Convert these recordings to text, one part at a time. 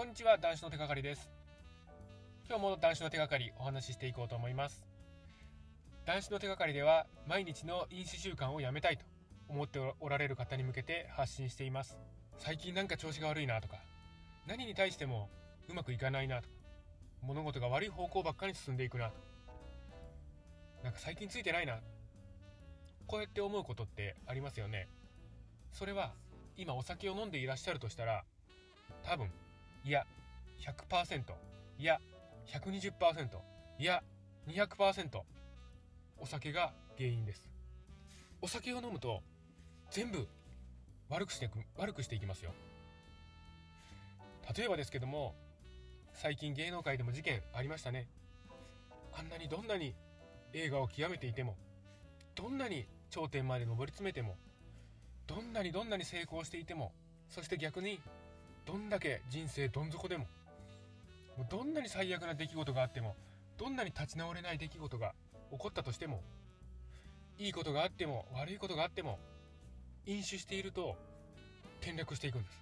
こんにちは。男子の手がかりです。今日も男子の手がかりお話ししていこうと思います。男子の手がかりでは毎日の飲酒習慣をやめたいと思っておられる方に向けて発信しています。最近なんか調子が悪いなとか何に対してもうまくいかないなとか物事が悪い方向ばっかり進んでいくなとなんか最近ついてないな。こうやって思うことってありますよね。それは今お酒を飲んでいらっしゃるとしたら多分いや100%いや120%いや200%お酒が原因です。お酒を飲むと全部悪くしていく悪くしていきますよ。例えばですけども最近芸能界でも事件ありましたね。あんなにどんなに映画を極めていてもどんなに頂点まで上り詰めてもどんなにどんなに成功していてもそして逆にどんだけ人生どん底でももうどんなに最悪な出来事があってもどんなに立ち直れない出来事が起こったとしてもいいことがあっても悪いことがあっても飲酒していると転落していくんです。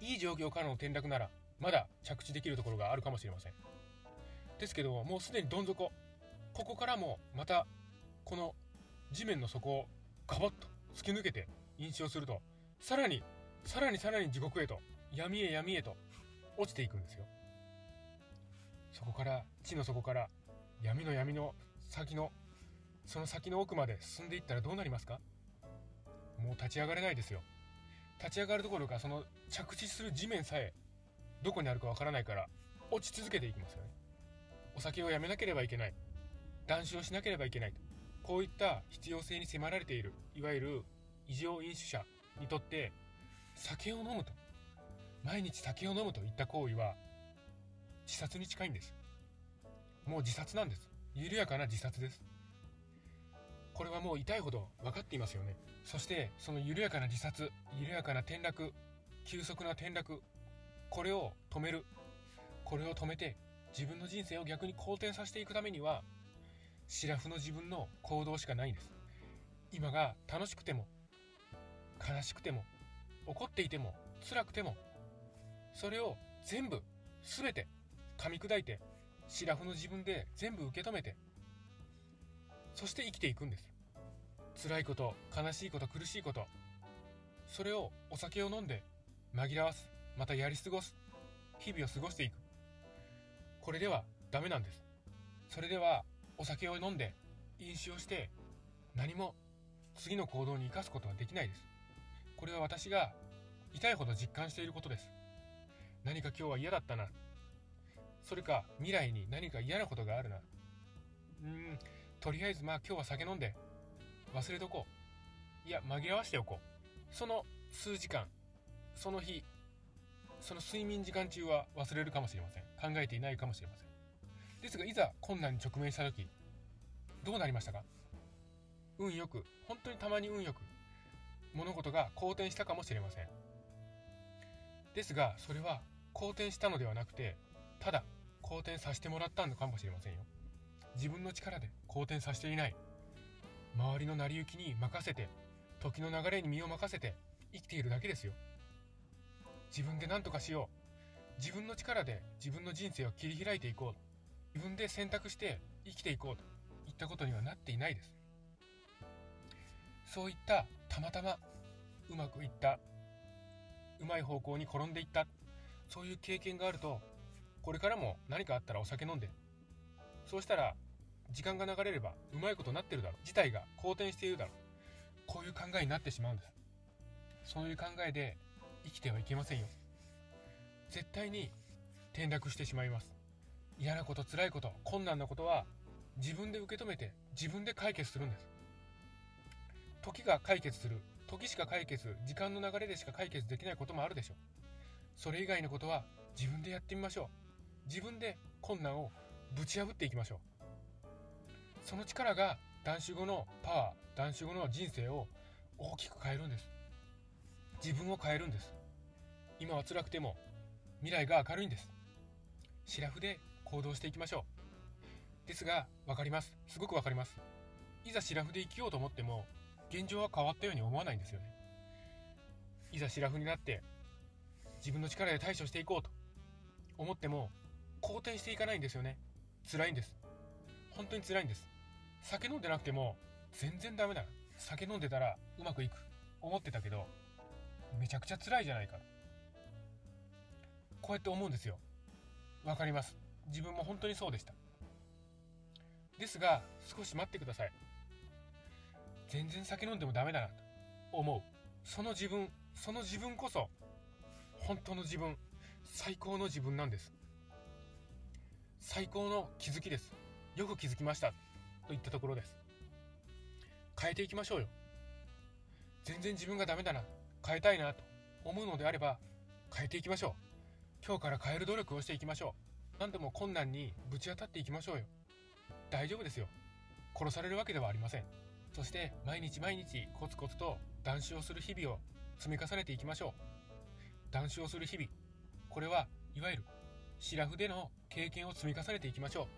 いい状況からの転落ならまだ着地できるところがあるかもしれません。ですけどもうすでにどん底。ここからもまたこの地面の底をガバッと突き抜けて飲酒をするとさらにさらにさらに地獄へと闇へ闇へと落ちていくんですよ。そこから地の底から闇の闇の先のその先の奥まで進んでいったらどうなりますか？もう立ち上がれないですよ。立ち上がるどころかその着地する地面さえどこにあるかわからないから落ち続けていきますよね。お酒をやめなければいけない。断酒をしなければいけない。こういった必要性に迫られているいわゆる異常飲酒者にとって酒を飲むと。毎日酒を飲むといった行為は自殺に近いんです。もう自殺なんです。緩やかな自殺です。これはもう痛いほど分かっていますよね。そしてその緩やかな自殺緩やかな転落急速な転落これを止める。これを止めて自分の人生を逆に好転させていくためにはシラフの自分の行動しかないんです。今が楽しくても悲しくても怒っていても辛くてもそれを全部全て噛み砕いてシラフの自分で全部受け止めてそして生きていくんです辛いこと悲しいこと苦しいことそれをお酒を飲んで紛らわすまたやり過ごす日々を過ごしていく。これではダメなんです。それではお酒を飲んで飲酒をして何も次の行動に生かすことはできないです。これは私が痛いほど実感していることです。何か今日は嫌だったな。それか未来に何か嫌なことがあるな。うーん。とりあえずまあ今日は酒飲んで。忘れとこう。いや紛らわしておこう。その数時間。その日。その睡眠時間中は忘れるかもしれません。考えていないかもしれません。ですがいざ困難に直面した時どうなりましたか？運よく。本当にたまに運よく。物事が好転したかもしれません。ですがそれは好転したのではなくてただ好転させてもらったのかもしれませんよ。自分の力で好転させていない。周りの成り行きに任せて時の流れに身を任せて生きているだけですよ。自分で何とかしよう。自分の力で自分の人生を切り開いていこう。自分で選択して生きていこう。といったことにはなっていないです。そういったたまたまうまくいったうまい方向に転んでいったそういう経験があるとこれからも何かあったらお酒飲んでそうしたら時間が流れればうまいことなってるだろう。事態が好転しているだろう。こういう考えになってしまうんです。そういう考えで生きてはいけませんよ。絶対に転落してしまいます。嫌なこと辛いこと困難なことは自分で受け止めて自分で解決するんです。時が解決する。時しか解決時間の流れでしか解決できないこともあるでしょう。それ以外のことは自分でやってみましょう。自分で困難をぶち破っていきましょう。その力が断酒後のパワー断酒後の人生を大きく変えるんです。自分を変えるんです。今は辛くても未来が明るいんです。シラフで行動していきましょう。ですが分かります。すごく分かります。いざシラフで生きようと思っても現状は変わったように思わないんですよね。いざシラフになって自分の力で対処していこうと思っても好転していかないんですよね。辛いんです。本当に辛いんです。酒飲んでなくても全然ダメだ。酒飲んでたらうまくいく。思ってたけどめちゃくちゃ辛いじゃないか。こうやって思うんですよ。わかります。自分も本当にそうでした。ですが少し待ってください。全然酒飲んでもダメだなと思う。その自分その自分こそ本当の自分最高の自分なんです。最高の気づきです。よく気づきました。といったところです。変えていきましょうよ。全然自分がダメだな。変えたいなと思うのであれば変えていきましょう。今日から変える努力をしていきましょう。何でも困難にぶち当たっていきましょうよ。大丈夫ですよ。殺されるわけではありません。そして毎日毎日コツコツと断酒をする日々を積み重ねていきましょう。断酒をする日々。これはいわゆるシラフでの経験を積み重ねていきましょ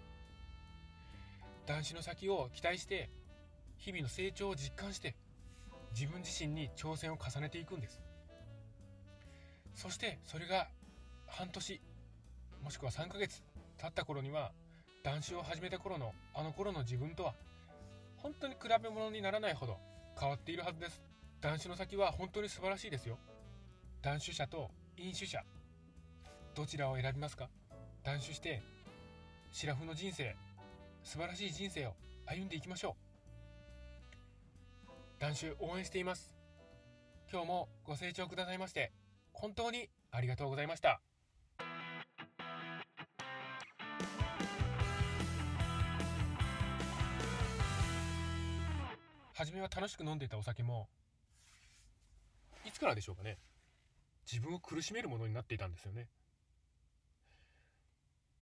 う。男子の先を期待して日々の成長を実感して自分自身に挑戦を重ねていくんです。そしてそれが半年もしくは3ヶ月経った頃には男子を始めた頃のあの頃の自分とは本当に比べ物にならないほど変わっているはずです。男子の先は本当に素晴らしいですよ。断酒者と飲酒者どちらを選びますか？断酒してシラフの人生素晴らしい人生を歩んでいきましょう。断酒応援しています。今日もご清聴くださいまして本当にありがとうございました。初めは楽しく飲んでいたお酒もいつからでしょうかね。自分を苦しめるものになっていたんですよね。